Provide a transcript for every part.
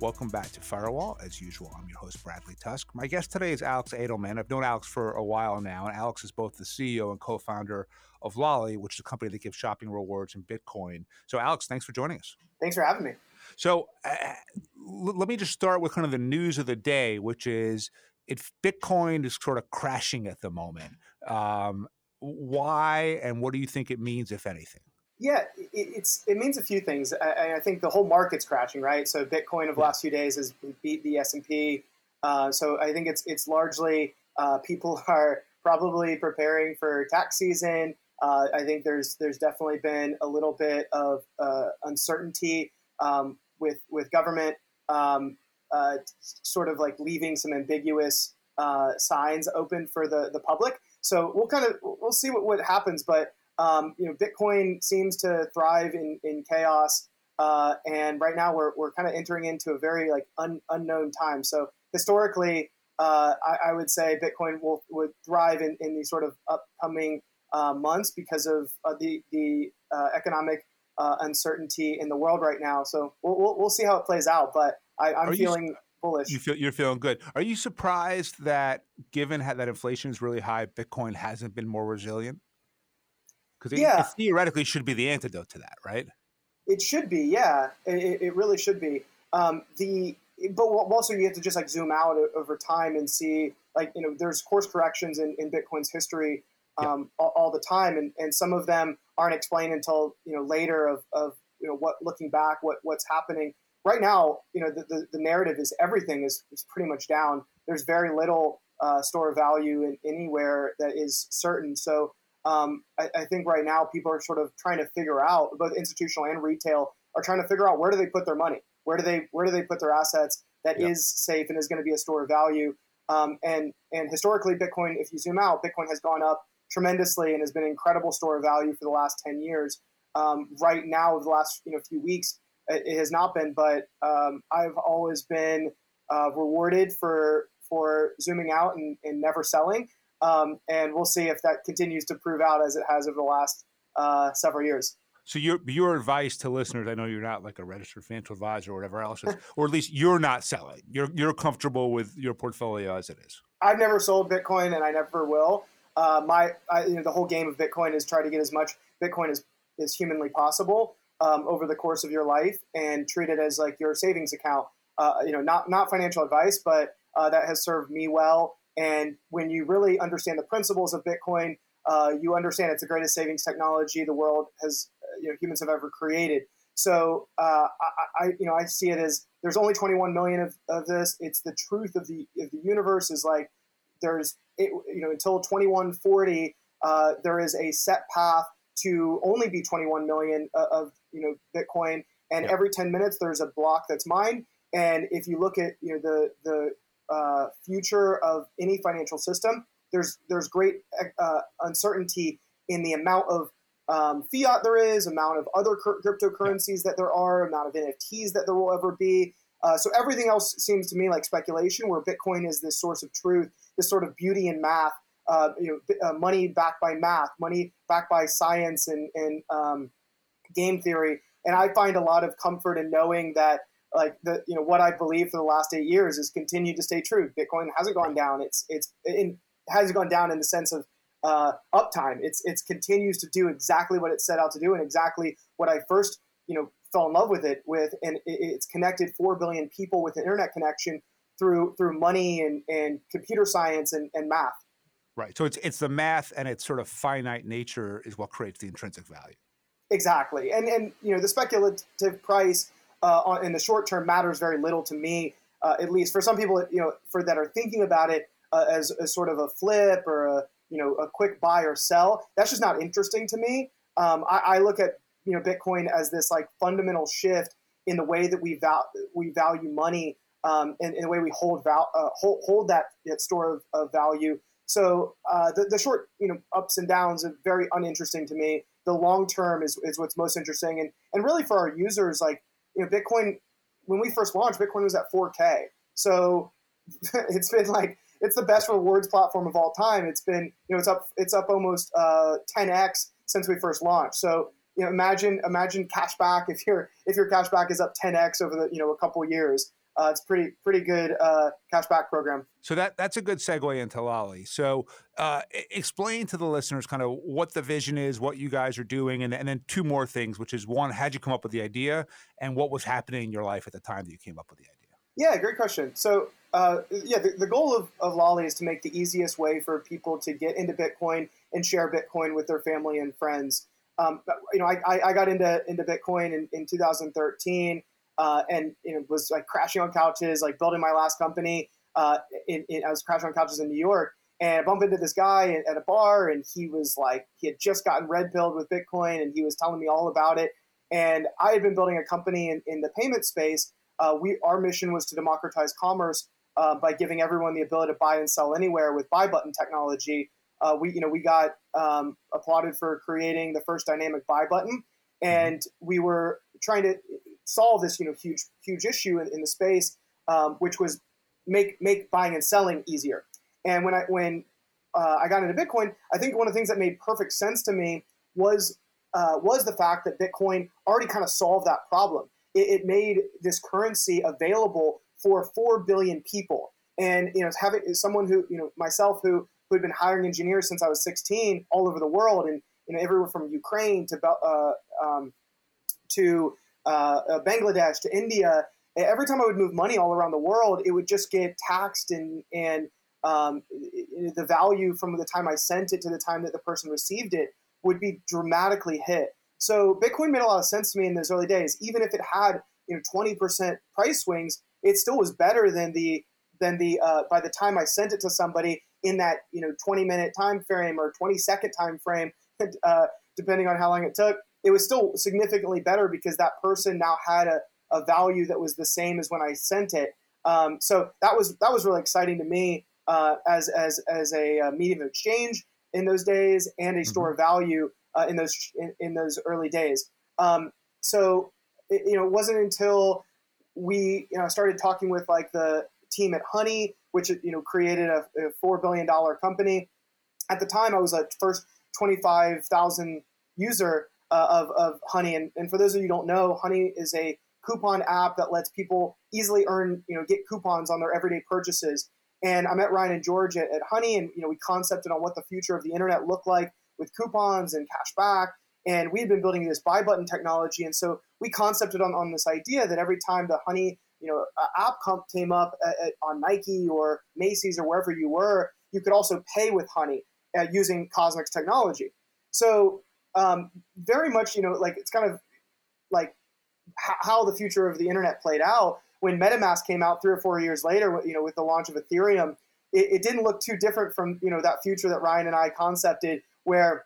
Welcome back to Firewall. As usual, I'm your host, Bradley Tusk. My guest today is Alex Adelman. I've known Alex for a while now, and Alex is both the CEO and co founder of Lolli, which is a company that gives shopping rewards in Bitcoin. So, Alex, thanks for joining us. Thanks for having me. So, uh, l- let me just start with kind of the news of the day, which is if Bitcoin is sort of crashing at the moment. Um, why and what do you think it means, if anything? Yeah, it, it's it means a few things. I, I, think the whole market's crashing, right? So Bitcoin of the last few days has beat the S and P. Uh, so I think it's it's largely uh, people are probably preparing for tax season. Uh, I think there's there's definitely been a little bit of uh, uncertainty um, with with government, um, uh, sort of like leaving some ambiguous uh, signs open for the the public. So we'll kind of we'll see what, what happens, but um, you know, Bitcoin seems to thrive in, in chaos. Uh, and right now we're, we're kind of entering into a very like un, unknown time. So historically, uh, I, I, would say Bitcoin will would thrive in, in these sort of upcoming uh, months because of uh, the the uh, economic uh, uncertainty in the world right now. So we'll, we'll, we'll see how it plays out. But I, am feeling you, bullish. You feel you're feeling good. Are you surprised that given that inflation is really high, Bitcoin hasn't been more resilient? Because it, yeah. it, theoretically should be the antidote to that, right? It should be, yeah. It, it really should be. Um, the but also you have to just like zoom out over time and see like you know there's course corrections in, in Bitcoin's history um, all, all, the time, and, and some of them aren't explained until you know later of, of you know what looking back what what's happening right now. You know the, the, the narrative is everything is, is pretty much down. There's very little uh, store of value in anywhere that is certain. So um, I, I, think right now people are sort of trying to figure out, both institutional and retail, are trying to figure out where do they put their money, where do they where do they put their assets that is safe and is going to be a store of value. Um, and and historically, Bitcoin, if you zoom out, Bitcoin has gone up tremendously and has been an incredible store of value for the last ten years. Um, right now, over the last you know few weeks, it, it has not been. But um, I've always been uh, rewarded for for zooming out and, and never selling. Um, and we'll see if that continues to prove out as it has over the last uh, several years. So your your advice to listeners, I know you're not like a registered financial advisor or whatever else, is, or at least you're not selling. You're you're comfortable with your portfolio as it is. I've never sold Bitcoin, and I never will. Uh, my I, you know the whole game of Bitcoin is try to get as much Bitcoin as as humanly possible um, over the course of your life, and treat it as like your savings account. Uh, you know, not not financial advice, but uh, that has served me well and when you really understand the principles of Bitcoin, uh, you understand it's the greatest savings technology the world has, you know, humans have ever created. So uh, I, I, you know, I see it as there's only 21 million of, of this. It's the truth of the of the universe is like there's it, you know until 2140 uh, there is a set path to only be 21 million of, of you know Bitcoin, and yeah. every 10 minutes there's a block that's mined. And if you look at you know the the uh, future of any financial system, there's there's great uh, uncertainty in the amount of um, fiat there is, amount of other cryptocurrencies that there are, amount of NFTs that there will ever be. Uh, so everything else seems to me like speculation, where Bitcoin is this source of truth, this sort of beauty in math, uh, you know, uh, money backed by math, money backed by science and, and um, game theory. And I find a lot of comfort in knowing that like the you know what I believe for the last eight years has continued to stay true. Bitcoin hasn't gone down. It's it's it hasn't gone down in the sense of uh, uptime. It's it's continues to do exactly what it set out to do and exactly what I first you know fell in love with it with, and it's connected four billion people with an internet connection through through money and, and computer science and, and math. Right. So it's it's the math and its sort of finite nature is what creates the intrinsic value. Exactly. And and you know the speculative price uh, in the short term matters very little to me. Uh, at least for some people, you know, for that are thinking about it uh, as, as sort of a flip or a you know a quick buy or sell. That's just not interesting to me. Um, I, I, look at you know Bitcoin as this like fundamental shift in the way that we val- we value money um, and, and, the way we hold val- uh, hold, hold that, that store of, of value. So uh, the, the short you know ups and downs are very uninteresting to me. The long term is, is what's most interesting, and and really for our users like you know, Bitcoin when we first launched, Bitcoin was at 4K. So it's been like it's the best rewards platform of all time. It's been you know it's up it's up almost uh, 10x since we first launched. So you know imagine imagine cashback if your if your cashback is up 10x over the you know a couple years. Uh, it's pretty pretty good uh, cashback program. So that that's a good segue into Lolli. So uh, explain to the listeners kind of what the vision is, what you guys are doing, and, and then two more things, which is one, how'd you come up with the idea, and what was happening in your life at the time that you came up with the idea. Yeah, great question. So uh, yeah, the, the goal of, of Lolli is to make the easiest way for people to get into Bitcoin and share Bitcoin with their family and friends. Um, you know, I, I got into into Bitcoin in, in 2013 uh, and you know was like crashing on couches, like building my last company. Uh, in, in, I was crashing on couches in New York, and I bumped into this guy at a bar, and he was like, he had just gotten red pilled with Bitcoin, and he was telling me all about it. And I had been building a company in, in the payment space. Uh, we our mission was to democratize commerce uh, by giving everyone the ability to buy and sell anywhere with buy button technology. Uh, we you know we got um, applauded for creating the first dynamic buy button, and we were trying to solve this you know huge huge issue in, in the space, um, which was make make buying and selling easier. And when I when uh, I got into Bitcoin, I think one of the things that made perfect sense to me was uh, was the fact that Bitcoin already kind of solved that problem. It, it, made this currency available for four billion people, and you know having someone who you know myself who who had been hiring engineers since I was 16 all over the world, and you know everywhere from Ukraine to uh, um, to uh, uh, Bangladesh to India. Every time I would move money all around the world, it would just get taxed and and um, the value from the time I sent it to the time that the person received it would be dramatically hit. So Bitcoin made a lot of sense to me in those early days. Even if it had you know 20% price swings, it still was better than the than the uh, by the time I sent it to somebody in that you know 20 minute time frame or 20 second time frame, uh, depending on how long it took it was still significantly better because that person now had a, a value that was the same as when I sent it. Um, so that was that was really exciting to me uh, as as as a, uh, medium of exchange in those days and a store mm-hmm. of value uh, in those in, in, those early days. Um, so it, you know, it wasn't until we you know started talking with like the team at Honey, which you know created a, a four billion dollar company. At the time, I was a first twenty five thousand user uh, of, of Honey. And, and for those of you who don't know, Honey is a coupon app that lets people easily earn, you know, get coupons on their everyday purchases. And I met Ryan and George at, at Honey, and you know, we concepted on what the future of the internet looked like with coupons and cash back. And we had been building this buy button technology, and so we concepted on, on this idea that every time the Honey, you know, app comp came up at, at, on Nike or Macy's or wherever you were, you could also pay with Honey uh, using Cosmix technology. So um, very much, you know, like it's kind of like h- how the future of the internet played out when MetaMask came out three or four years later. You know, with the launch of Ethereum, it, it didn't look too different from you know that future that Ryan and I concepted, where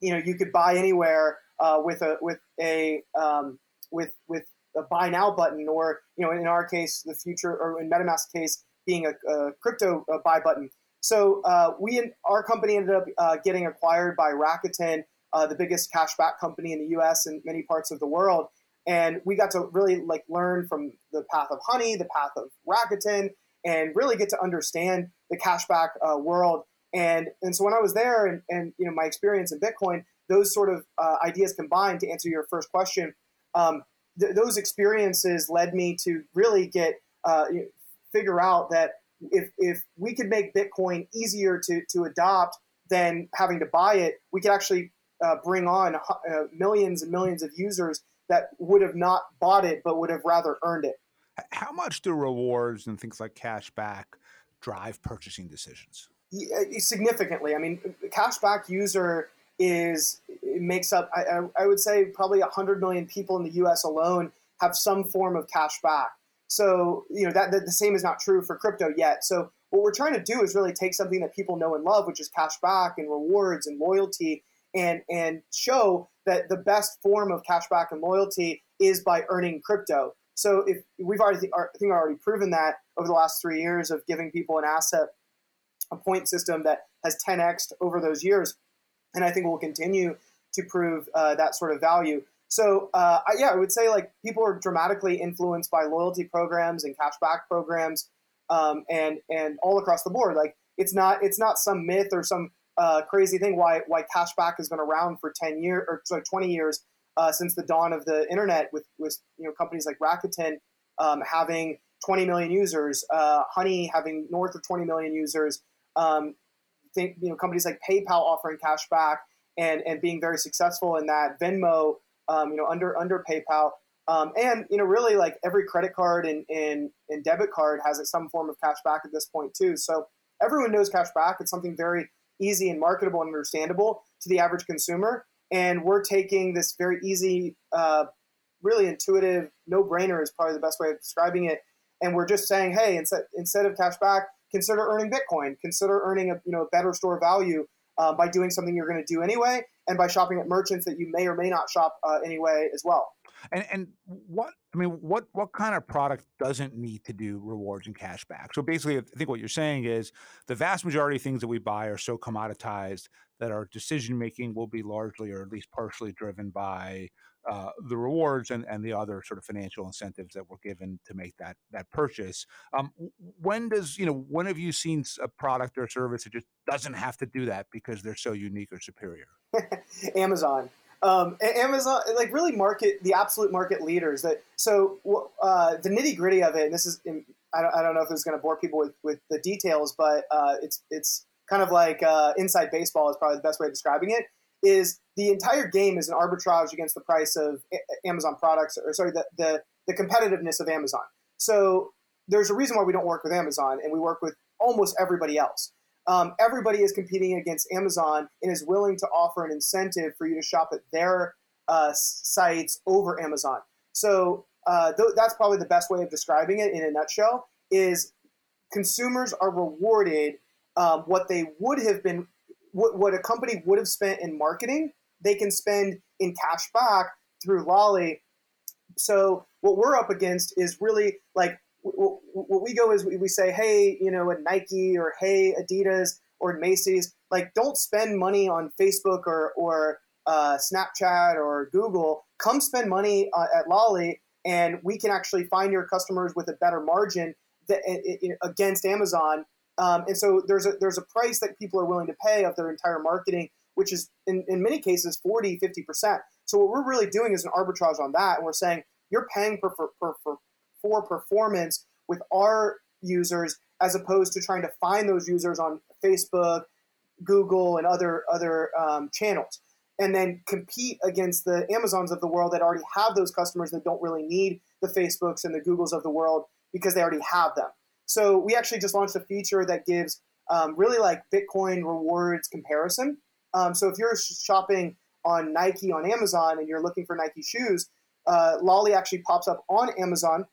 you know you could buy anywhere uh, with a with a um, with with a buy now button, or you know, in our case, the future, or in MetaMask case, being a, a crypto uh, buy button. So uh, we, our company, ended up uh, getting acquired by Rakuten uh, the biggest cashback company in the U.S. and many parts of the world. And we got to really like learn from the path of Honey, the path of Rakuten, and really get to understand the cashback uh, world. And and so when I was there, and, and you know my experience in Bitcoin, those sort of uh, ideas combined to answer your first question. Um, th- those experiences led me to really get uh, you know, figure out that if if we could make Bitcoin easier to to adopt than having to buy it, we could actually uh, bring on uh, millions and millions of users that would have not bought it but would have rather earned it. How much do rewards and things like cash back drive purchasing decisions? Yeah, uh, significantly. I mean, cashback user is makes up. I, I would say probably 100 million people in the U.S. alone have some form of cash back. So you know that, that the same is not true for crypto yet. So what we're trying to do is really take something that people know and love, which is cash back and rewards and loyalty, and and show that the best form of cashback and loyalty is by earning crypto. So if we've already I think already proven that over the last three years of giving people an asset, a point system that has 10x over those years, and I think we'll continue to prove uh, that sort of value. So uh, I, yeah, I would say like people are dramatically influenced by loyalty programs and cashback programs, um, and and all across the board. Like it's not it's not some myth or some uh, crazy thing why why cashback has been around for 10 years or sorry, 20 years uh, since the dawn of the internet with with you know companies like Rakuten um, having 20 million users, uh, Honey having north of 20 million users. Um, think you know companies like PayPal offering cashback and and being very successful in that. Venmo, um, you know, under under PayPal. Um, and you know, really, like every credit card and, and, and debit card has some form of cash back at this point too. So everyone knows cash back. It's something very easy and marketable and understandable to the average consumer. And we're taking this very easy, uh, really intuitive, no-brainer is probably the best way of describing it. And we're just saying, hey, instead instead of cash back, consider earning Bitcoin. Consider earning a you know better store value uh, by doing something you're going to do anyway, and by shopping at merchants that you may or may not shop uh, anyway as well. And and what I mean, what what kind of product doesn't need to do rewards and cash back? So basically, I think what you're saying is the vast majority of things that we buy are so commoditized that our decision making will be largely or at least partially driven by uh, the rewards and, and the other sort of financial incentives that were given to make that that purchase. Um, when does you know when have you seen a product or service that just doesn't have to do that because they're so unique or superior? Amazon. Um, Amazon, like really market the absolute market leaders. That so uh, the nitty gritty of it. And this is I don't, I don't know if this is going to bore people with, with the details, but uh, it's it's kind of like uh, inside baseball is probably the best way of describing it is the entire game is an arbitrage against the price of Amazon products, or sorry, the, the, the competitiveness of Amazon. So there's a reason why we don't work with Amazon, and we work with almost everybody else. Um, everybody is competing against Amazon and is willing to offer an incentive for you to shop at their uh, sites over Amazon. So uh, th- that's probably the best way of describing it in a nutshell. Is consumers are rewarded um, what they would have been what, what a company would have spent in marketing, they can spend in cash back through Lolli. So what we're up against is really like what we go is we say, hey, you know, at Nike or hey, Adidas or Macy's, like don't spend money on Facebook or, or uh, Snapchat or Google. Come spend money uh, at Lolli and we can actually find your customers with a better margin that, against Amazon um, and so there's a there's a price that people are willing to pay of their entire marketing, which is in, in many cases 40, 50%. So what we're really doing is an arbitrage on that. And we're saying you're paying for, for, for, for performance with our users as opposed to trying to find those users on Facebook, Google, and other other um, channels, and then compete against the Amazons of the world that already have those customers that don't really need the Facebooks and the Googles of the world because they already have them. So we actually just launched a feature that gives um, really like Bitcoin rewards comparison. Um, so if you're shopping on Nike on Amazon and you're looking for Nike shoes, uh, Lolli actually pops up on Amazon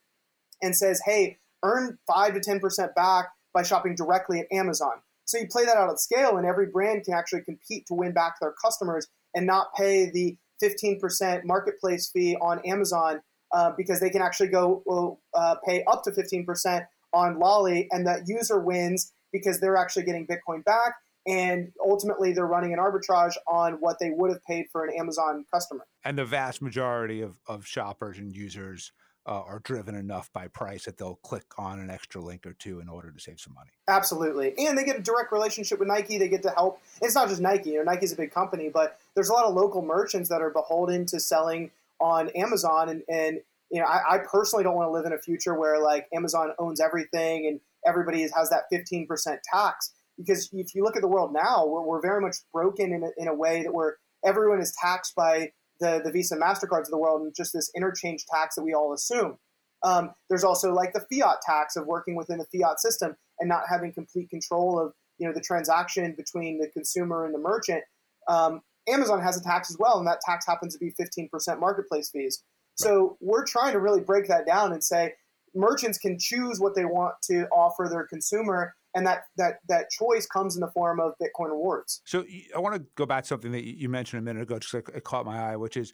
and says, "Hey, earn five to ten percent back by shopping directly at Amazon." So you play that out at scale, and every brand can actually compete to win back their customers and not pay the 15% marketplace fee on Amazon uh, because they can actually go uh, pay up to 15% on Lolli, and that user wins because they're actually getting Bitcoin back. And ultimately, they're running an arbitrage on what they would have paid for an Amazon customer. And the vast majority of, of shoppers and users uh, are driven enough by price that they'll click on an extra link or two in order to save some money. Absolutely. And they get a direct relationship with Nike. They get to help. It's not just Nike. You know, Nike's a big company, but there's a lot of local merchants that are beholden to selling on Amazon. And, and you know, I, I personally don't want to live in a future where like Amazon owns everything and everybody has that 15% tax. Because if you look at the world now, we're, we're very much broken in a, in a way that where everyone is taxed by the, the Visa MasterCards of the world and just this interchange tax that we all assume. Um, there's also like the fiat tax of working within the fiat system and not having complete control of you know the transaction between the consumer and the merchant. Um, Amazon has a tax as well, and that tax happens to be 15% marketplace fees. So we're trying to really break that down and say merchants can choose what they want to offer their consumer and that that that choice comes in the form of Bitcoin rewards. So I want to go back to something that you mentioned a minute ago, just like it caught my eye, which is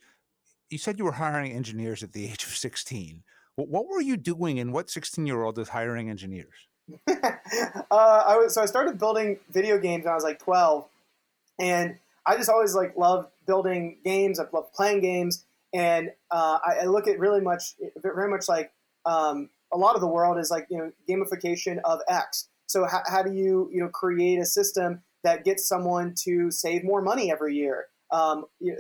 you said you were hiring engineers at the age of 16. What were you doing, and what 16 year old is hiring engineers? uh, I was, so I started building video games when I was like 12, and I just always like loved building games. I loved playing games, and uh, I, I, look at really much, very much like um, a lot of the world is like you know gamification of X. So how, how do you you know create a system that gets someone to save more money every year? Um, you know,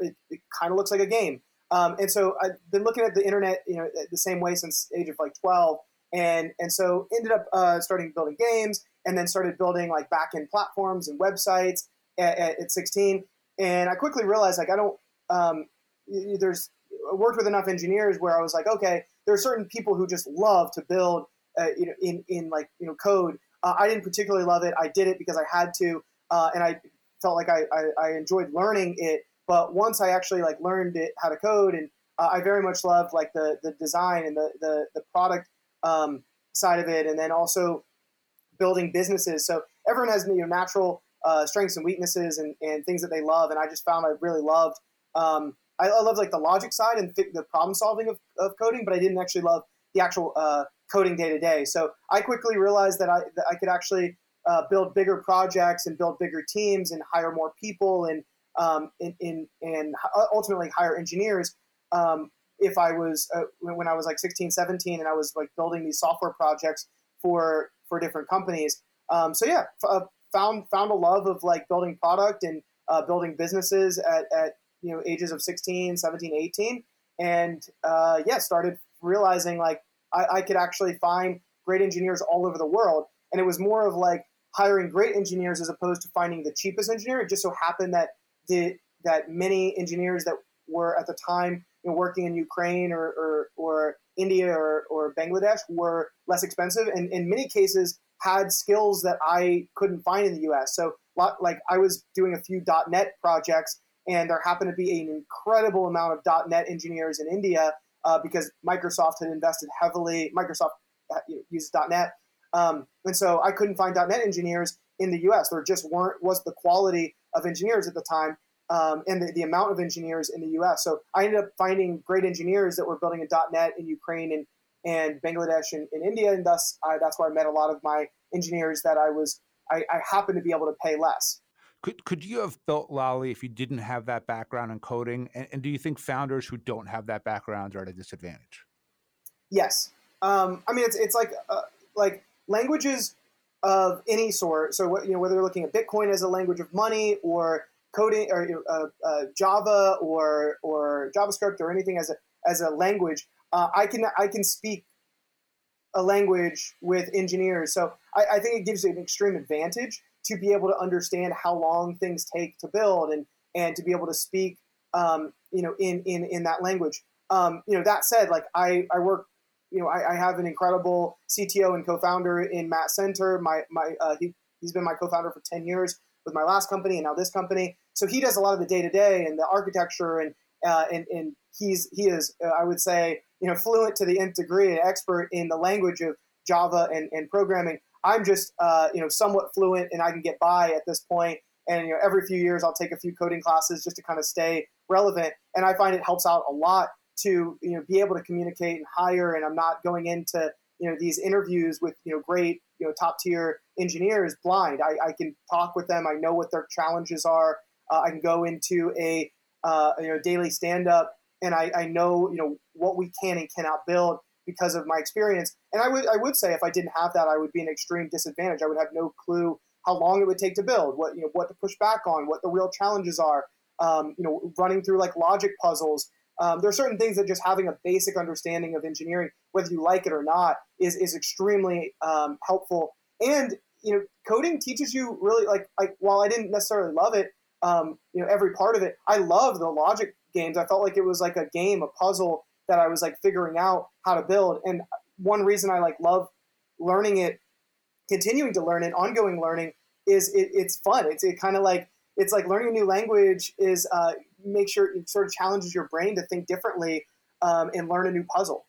it, it kind of looks like a game. Um, and so I've been looking at the internet, you know, the same way since age of like 12. and and so ended up uh, starting building games, and then started building like backend platforms and websites at, at, at 16. And I quickly realized like I don't um, there's worked with enough engineers where I was like, okay, there are certain people who just love to build, uh, you know, in in like you know code. Uh, I didn't particularly love it. I did it because I had to, uh, and I felt like I, I, I, enjoyed learning it. But once I actually like learned it how to code, and uh, I very much loved like the the design and the the, the product um, side of it, and then also building businesses. So everyone has you know natural uh, strengths and weaknesses and, and things that they love, and I just found I really loved. Um, I, I love like the logic side and th- the problem solving of, of coding, but I didn't actually love the actual uh, coding day to day. So I quickly realized that I that I could actually uh, build bigger projects and build bigger teams and hire more people and um, in, in, and ultimately hire engineers. Um, if I was uh, when I was like 16, 17, and I was like building these software projects for for different companies. Um, so yeah, f- uh, found found a love of like building product and uh, building businesses at, at you know ages of 16 17 18 and uh, yeah started realizing like I, I, could actually find great engineers all over the world. And it was more of like hiring great engineers as opposed to finding the cheapest engineer. It just so happened that the that many engineers that were at the time you know, working in ukraine or, or, or india or, or bangladesh were less expensive and in many cases had skills that i couldn't find in the us so like i was doing a few .NET projects and there happened to be an incredible amount of .NET engineers in India uh, because Microsoft had invested heavily. Microsoft uh, uses .NET, um, and so I couldn't find .NET engineers in the U.S. There just weren't was the quality of engineers at the time. Um, and the, the amount of engineers in the U.S. So I ended up finding great engineers that were building a .NET in Ukraine and, and Bangladesh and, and India, and thus I, that's where I met a lot of my engineers that I was I, I happened to be able to pay less. Could could you have built Lolli if you didn't have that background in coding? And, and do you think founders who don't have that background are at a disadvantage? Yes. Um, I mean, it's it's like uh, like languages of any sort. So you know, whether you're looking at Bitcoin as a language of money or coding or uh, uh, Java or or JavaScript or anything as a as a language, uh, I can I can speak a language with engineers. So I, I think it gives you an extreme advantage to be able to understand how long things take to build and and to be able to speak um, you know in in in that language. Um, you know that said like i i work you know I, I have an incredible cto and co-founder in Matt Senter. My my uh, he, he's been my co-founder for 10 years with my last company and now this company. So he does a lot of the day-to-day and the architecture and uh, and, and he's he is uh, i would say you know fluent to the nth degree an expert in the language of java and, and programming I'm just uh, you know somewhat fluent and I can get by at this point. And you know every few years I'll take a few coding classes just to kind of stay relevant. And I find it helps out a lot to you know be able to communicate and hire. And I'm not going into you know these interviews with you know great you know top tier engineers blind. I, I can talk with them. I know what their challenges are. Uh, I can go into a uh, you know daily stand up and I, I know you know what we can and cannot build because of my experience. And I would I would say if I didn't have that, I would be an extreme disadvantage. I would have no clue how long it would take to build, what you know, what to push back on, what the real challenges are. Um, you know, running through like logic puzzles. Um, there are certain things that just having a basic understanding of engineering, whether you like it or not, is is extremely um, helpful. And you know, coding teaches you really like like while I didn't necessarily love it, um, you know, every part of it, I loved the logic games. I felt like it was like a game, a puzzle that I was like figuring out how to build. And one reason I like love learning it, continuing to learn it, ongoing learning is it, it's fun. It's it kind of like it's like learning a new language is uh, make sure it sort of challenges your brain to think differently um, and learn a new puzzle.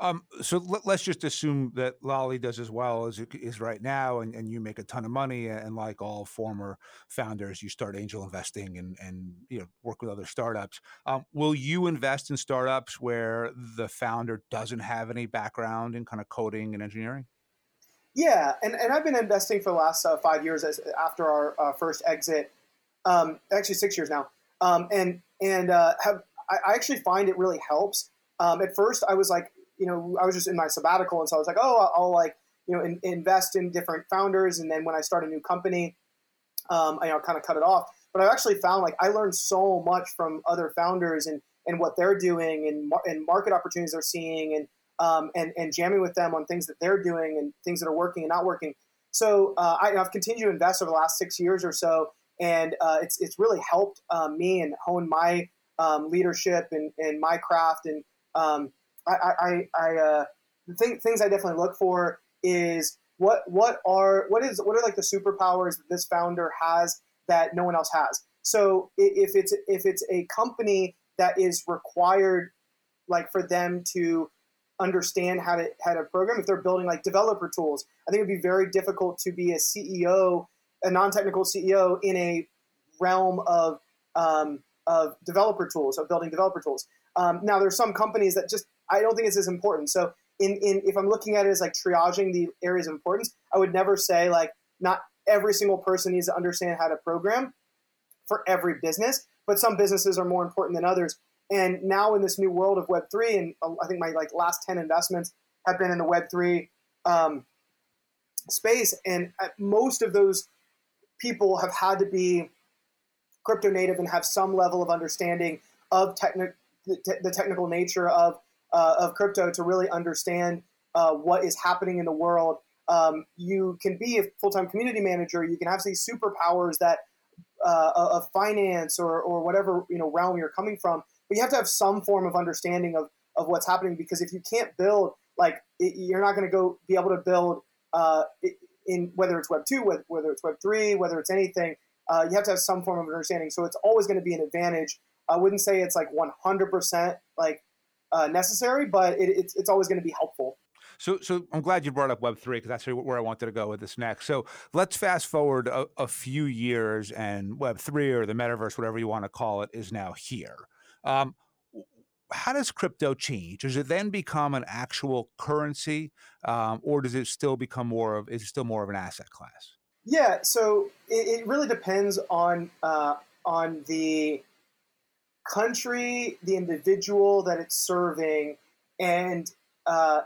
Um, so let, us just assume that Lolli does as well as it is right now, and, and you make a ton of money. And like all former founders, you start angel investing and and you know work with other startups. Um, will you invest in startups where the founder doesn't have any background in kind of coding and engineering? Yeah, and, and I've been investing for the last uh, five years as after our uh, first exit, um, actually six years now, um, and and uh, have I, I, actually find it really helps. Um, at first, I was like, you know, I was just in my sabbatical, and so I was like, oh, I'll, I'll like, you know, in, invest in different founders, and then when I start a new company, um, I you know, kind of cut it off. But I've actually found like I learned so much from other founders and and what they're doing and and market opportunities they're seeing and um, and and jamming with them on things that they're doing and things that are working and not working. So uh, I, have continued to invest over the last six years or so, and uh, it's it's really helped um, me and hone my um, leadership and, and my craft. And um, I, I, I uh, the thing, things I definitely look for is what what are what is what are like the superpowers that this founder has that no one else has. So if it's if it's a company that is required, like for them to understand how to how to program, if they're building like developer tools, I think it'd be very difficult to be a CEO, a non-technical CEO in a realm of um, of developer tools, of building developer tools. Um, now, there's some companies that just I don't think it's as important. So, in, in if I'm looking at it as like triaging the areas of importance, I would never say like not every single person needs to understand how to program for every business, but some businesses are more important than others. And now in this new world of Web three, and uh, I think my like last ten investments have been in the Web three um, space, and uh, most of those people have had to be crypto native and have some level of understanding of techni- the, te- the technical nature of uh, of crypto to really understand uh, what is happening in the world. Um, you can be a full time community manager. You can have these superpowers that uh, of finance or, or whatever you know realm you're coming from but you have to have some form of understanding of, of what's happening because if you can't build, like it, you're not going to go be able to build uh, in whether it's Web two, whether it's Web three, whether it's anything. Uh, you have to have some form of understanding. So it's always going to be an advantage. I wouldn't say it's like 100% like uh, necessary, but it, it's, it's always going to be helpful. So, so I'm glad you brought up Web three because that's where I wanted to go with this next. So let's fast forward a, a few years, and Web three or the metaverse, whatever you want to call it, is now here. Um, how does crypto change? Does it then become an actual currency, um, or does it still become more of? Is it still more of an asset class? Yeah, so it, it really depends on uh, on the country, the individual that it's serving, and uh,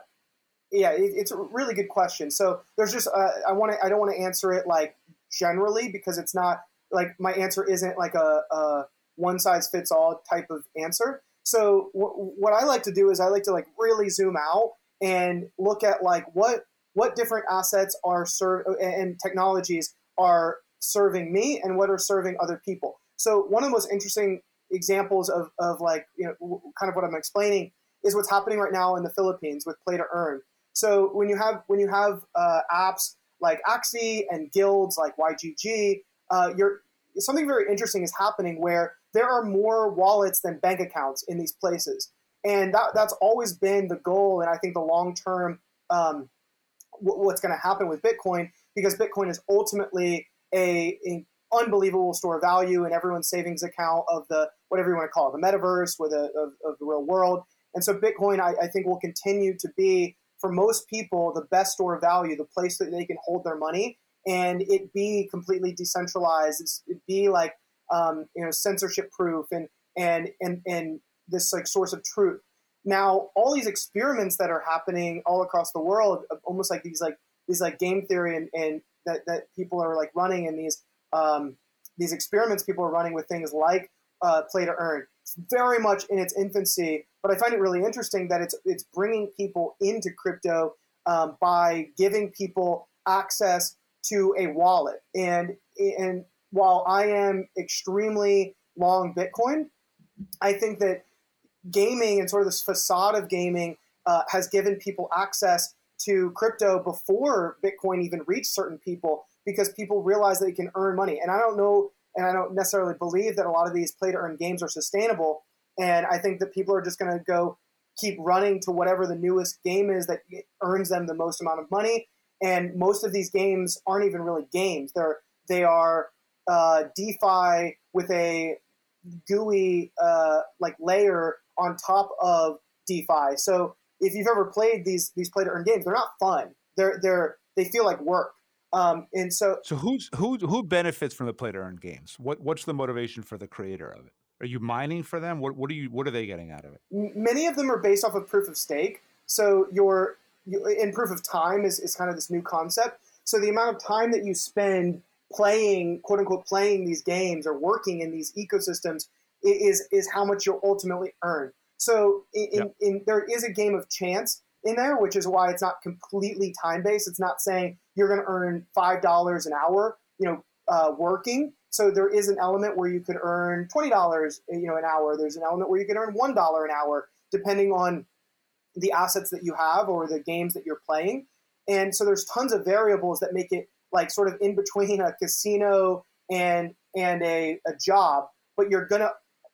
yeah, it, it's a really good question. So there's just uh, I want to I don't want to answer it like generally because it's not like my answer isn't like a, a one size fits all type of answer. So what I like to do is I like to like really zoom out and look at like what what different assets are serve and technologies are serving me and what are serving other people. So one of the most interesting examples of, of like you know kind of what I'm explaining is what's happening right now in the Philippines with play to earn. So when you have when you have uh, apps like Axie and guilds like YGG, uh, you're something very interesting is happening where there are more wallets than bank accounts in these places. And that, that's always been the goal. And I think the long term, um, w- what's going to happen with Bitcoin, because Bitcoin is ultimately a, a, unbelievable store of value in everyone's savings account of the whatever you want to call it, the metaverse the of, of the real world. And so Bitcoin, I, I think, will continue to be for most people the best store of value, the place that they can hold their money and it be completely decentralized. It be like um, you know censorship proof and and and and this like source of truth. Now, all these experiments that are happening all across the world, almost like these like these like game theory and, and that, that people are like running in these um, these experiments people are running with things like uh, play to earn. It's very much in its infancy, but I find it really interesting that it's it's bringing people into crypto um, by giving people access to a wallet. And and while I am extremely long Bitcoin, I think that gaming and sort of this facade of gaming uh, has given people access to crypto before Bitcoin even reached certain people because people realize they can earn money. And I don't know, and I don't necessarily believe that a lot of these play to earn games are sustainable. And I think that people are just going to go keep running to whatever the newest game is that earns them the most amount of money and most of these games aren't even really games. They're they are uh, DeFi with a GUI uh, like layer on top of DeFi. So if you've ever played these these play to earn games, they're not fun. They're they're they feel like work. Um, and so so who's who who benefits from the play to earn games? What what's the motivation for the creator of it? Are you mining for them? What what are you what are they getting out of it? Many of them are based off of proof of stake. So you're in proof of time is, is kind of this new concept. So the amount of time that you spend playing, quote unquote, playing these games or working in these ecosystems is is how much you'll ultimately earn. So in, yep. in, in, there is a game of chance in there, which is why it's not completely time based. It's not saying you're going to earn five dollars an hour, you know, uh, working. So there is an element where you could earn twenty dollars, you know, an hour. There's an element where you could earn one dollar an hour, depending on the assets that you have or the games that you're playing. And so there's tons of variables that make it like sort of in between a casino and and a, a job, but you're gonna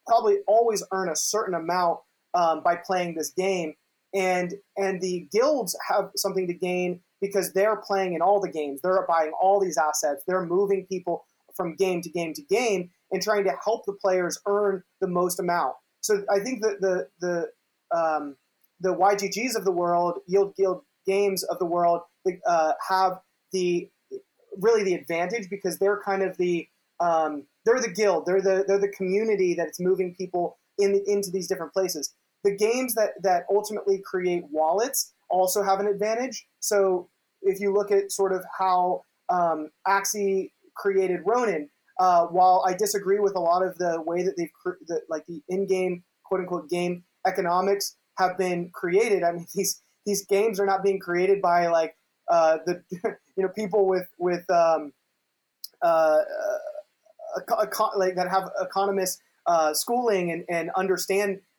probably always earn a certain amount um, by playing this game. And and the guilds have something to gain because they're playing in all the games. They're buying all these assets. They're moving people from game to game to game and trying to help the players earn the most amount. So I think that the the um, the YGGs of the world, Yield Guild Games of the world, uh, have the really the advantage because they're kind of the um, they're the guild, they're the they're the community that's moving people in into these different places. The games that that ultimately create wallets also have an advantage. So if you look at sort of how um, Axie created Ronin, uh, while I disagree with a lot of the way that they've the, like the in-game quote unquote game economics have been created. I mean these these games are not being created by like uh, the you know people with with um, uh, like that have economist uh, schooling and, and understand uh, uh,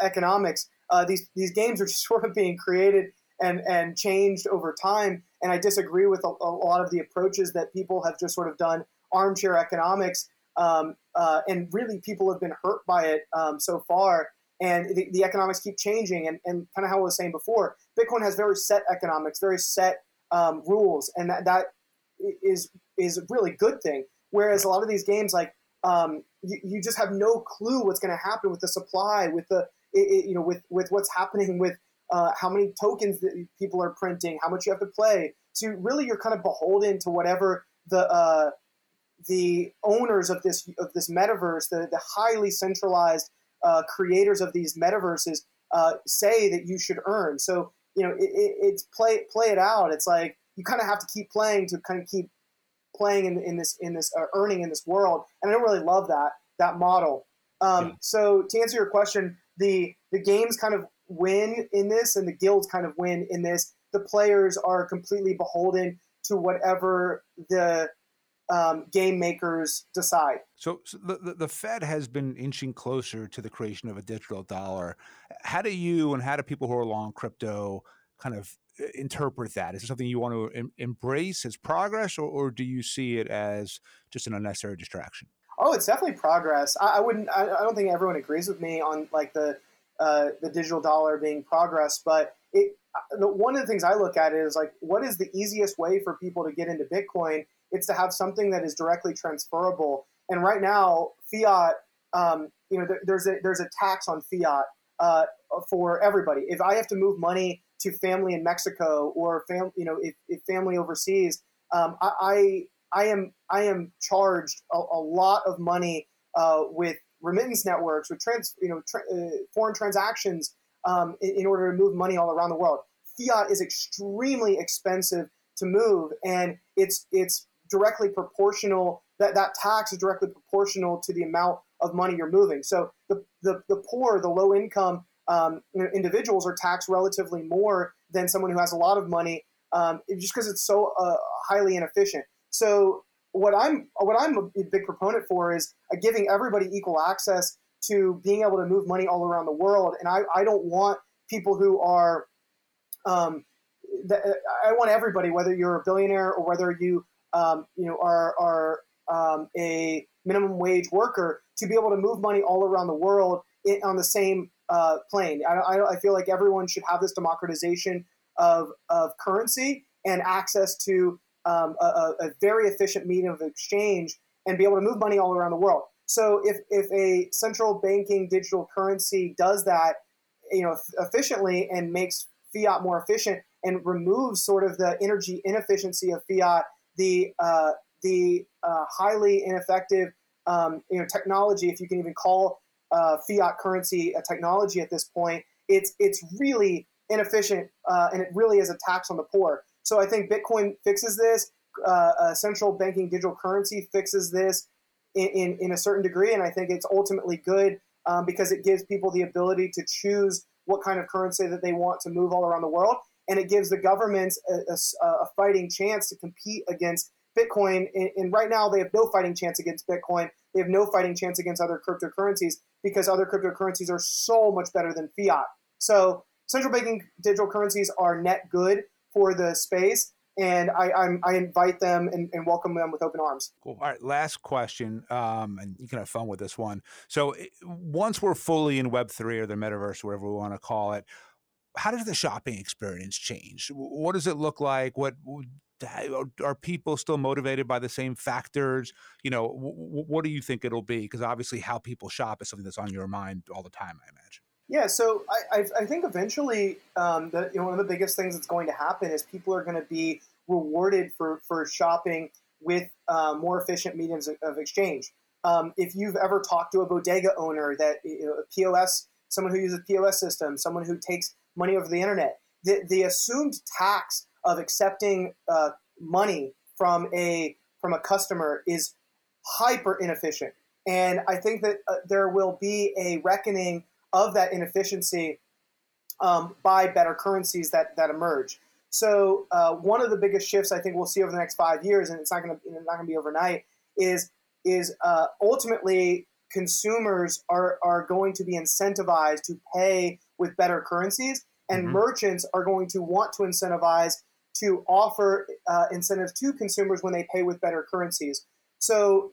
economics. these these games are just sort of being created and and changed over time. And I disagree with a, a lot of the approaches that people have just sort of done armchair economics. Um, and really, people have been hurt by it um, so far and the, the, economics keep changing and, and kind of how I was saying before, Bitcoin has very set economics, very set um, rules, and that, that is is a really good thing. Whereas a lot of these games, like um, you, you, just have no clue what's going to happen with the supply, with the it, you know with with what's happening with uh, how many tokens that people are printing, how much you have to play. So really, you're kind of beholden to whatever the uh, the owners of this of this metaverse, the, the highly centralized uh, creators of these metaverses uh, say that you should earn. So you know, it, it, it's play play it out. It's like you kind of have to keep playing to kind of keep playing in, in this in this uh, earning in this world. And I don't really love that that model. Um, yeah. So to answer your question, the the games kind of win in this, and the guilds kind of win in this. The players are completely beholden to whatever the um, game makers decide. So, so the, the Fed has been inching closer to the creation of a digital dollar. How do you and how do people who are long crypto kind of interpret that? Is it something you want to em- embrace as progress, or, or, do you see it as just an unnecessary distraction? Oh, it's definitely progress. I, I wouldn't. I, I, don't think everyone agrees with me on like the uh, the digital dollar being progress, but it. Uh, one of the things I look at is like, what is the easiest way for people to get into Bitcoin? It's to have something that is directly transferable. And right now, fiat, um, you know, there, there's a there's a tax on fiat uh, for everybody. If I have to move money to family in Mexico or fam, you know, if, if family overseas, um, I, I, I am I am charged a, a lot of money uh, with remittance networks, with trans, you know, tra- uh, foreign transactions um, in, in order to move money all around the world. Fiat is extremely expensive to move, and it's it's directly proportional that that tax is directly proportional to the amount of money you're moving. So the the, the poor, the low income um, you know, individuals are taxed relatively more than someone who has a lot of money, um, just because it's so uh, highly inefficient. So what I'm what I'm a big proponent for is uh, giving everybody equal access to being able to move money all around the world. And I, I don't want people who are um, I want everybody, whether you're a billionaire or whether you um, you know, are, are um, a minimum wage worker to be able to move money all around the world in, on the same uh, plane. I, I, I, feel like everyone should have this democratization of, of currency and access to um, a, a, very efficient medium of exchange and be able to move money all around the world. So if, if a central banking digital currency does that, you know, efficiently and makes fiat more efficient and removes sort of the energy inefficiency of fiat the uh, the uh, highly ineffective um, you know technology, if you can even call uh, fiat currency technology at this point, it's it's really inefficient uh, and it really is a tax on the poor. So I think Bitcoin fixes this. Uh, central banking digital currency fixes this in, in, in, a certain degree, and I think it's ultimately good um, because it gives people the ability to choose what kind of currency that they want to move all around the world, and it gives the governments a, a, a fighting chance to compete against Bitcoin. And, and right now, they have no fighting chance against Bitcoin. They have no fighting chance against other cryptocurrencies because other cryptocurrencies are so much better than fiat. So central banking digital currencies are net good for the space and I, I'm, i invite them and, and, welcome them with open arms. Cool. All right, last question, um, and you can have fun with this one. So once we're fully in Web three or the metaverse, whatever we want to call it, how does the shopping experience change? What does it look like? What are people still motivated by the same factors? You know, what do you think it'll be? Because obviously, how people shop is something that's on your mind all the time. I imagine. Yeah, so I, I think eventually, um, the, you know, one of the biggest things that's going to happen is people are going to be rewarded for for shopping with uh, more efficient mediums of, of exchange. Um, if you've ever talked to a bodega owner that you know, a POS, someone who uses POS system, someone who takes money over the internet, the, the assumed tax of accepting uh, money from a from a customer is hyper inefficient. And I think that uh, there will be a reckoning of that inefficiency um, by better currencies that, that emerge. So uh, one of the biggest shifts I think we'll see over the next five years, and it's not going to not going to be overnight, is is uh, ultimately consumers are are going to be incentivized to pay with better currencies, and mm-hmm. merchants are going to want to incentivize to offer uh, incentives to consumers when they pay with better currencies. So,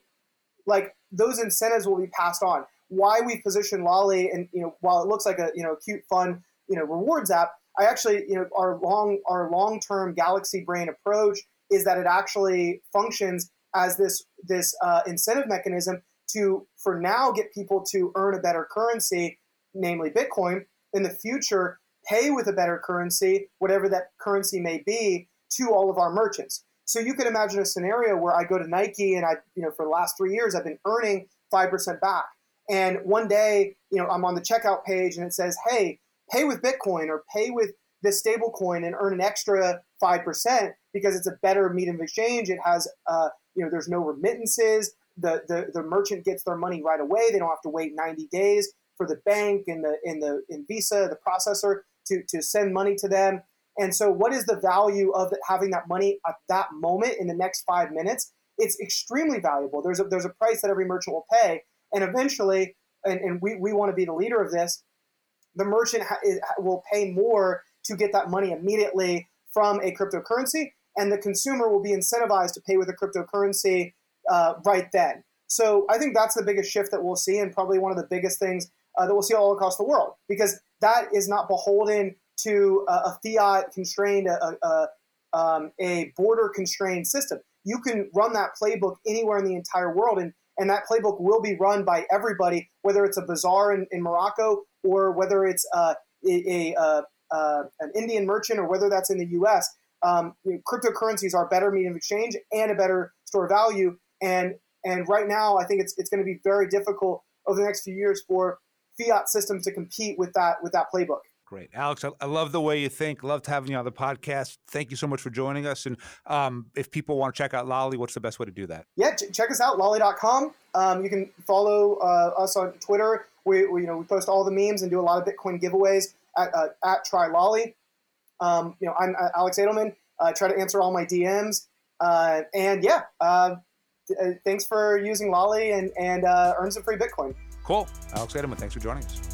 like those incentives will be passed on why we position Lolli and you know, while it looks like a you know cute, fun you know rewards app, I actually you know our long our long term Galaxy Brain approach is that it actually functions as this this uh, incentive mechanism to for now get people to earn a better currency, namely Bitcoin. In the future, pay with a better currency, whatever that currency may be, to all of our merchants. So you can imagine a scenario where I go to Nike and I, you know, for the last three years I've been earning five percent back. And one day, you know, I'm on the checkout page and it says, hey, pay with Bitcoin or pay with this stable coin and earn an extra 5% because it's a better medium of exchange. It has, uh, you know, there's no remittances. The, the, the merchant gets their money right away. They don't have to wait 90 days for the bank and the, in the, in Visa, the processor to, to send money to them. And so what is the value of having that money at that moment in the next five minutes? It's extremely valuable. There's a, there's a price that every merchant will pay. And eventually, and, and we, we want to be the leader of this, the merchant ha- will pay more to get that money immediately from a cryptocurrency, and the consumer will be incentivized to pay with a cryptocurrency uh, right then. So I think that's the biggest shift that we'll see, and probably one of the biggest things uh, that we'll see all across the world, because that is not beholden to a, a fiat constrained, a, a, um, a border constrained system. You can run that playbook anywhere in the entire world, and and that playbook will be run by everybody, whether it's a bazaar in, in Morocco or whether it's a, a, an Indian merchant or whether that's in the U.S. Um, you know, cryptocurrencies are a better medium of exchange and a better store of value. And and right now, I think it's it's going to be very difficult over the next few years for fiat systems to compete with that with that playbook. Great. Alex, I, I, love the way you think. Loved having you on the podcast. Thank you so much for joining us. And um, if people want to check out Lolli, what's the best way to do that? Yeah, ch- check us out, lolli.com. Um, you can follow uh, us on Twitter. We, we, you know, we post all the memes and do a lot of Bitcoin giveaways at, uh, at Try Lolli. Um, you know, I'm uh, Alex Adelman. I try to answer all my DMs. Uh, and yeah, uh, th- thanks for using Lolli and, and earn some free Bitcoin. Cool. Alex Adelman, thanks for joining us.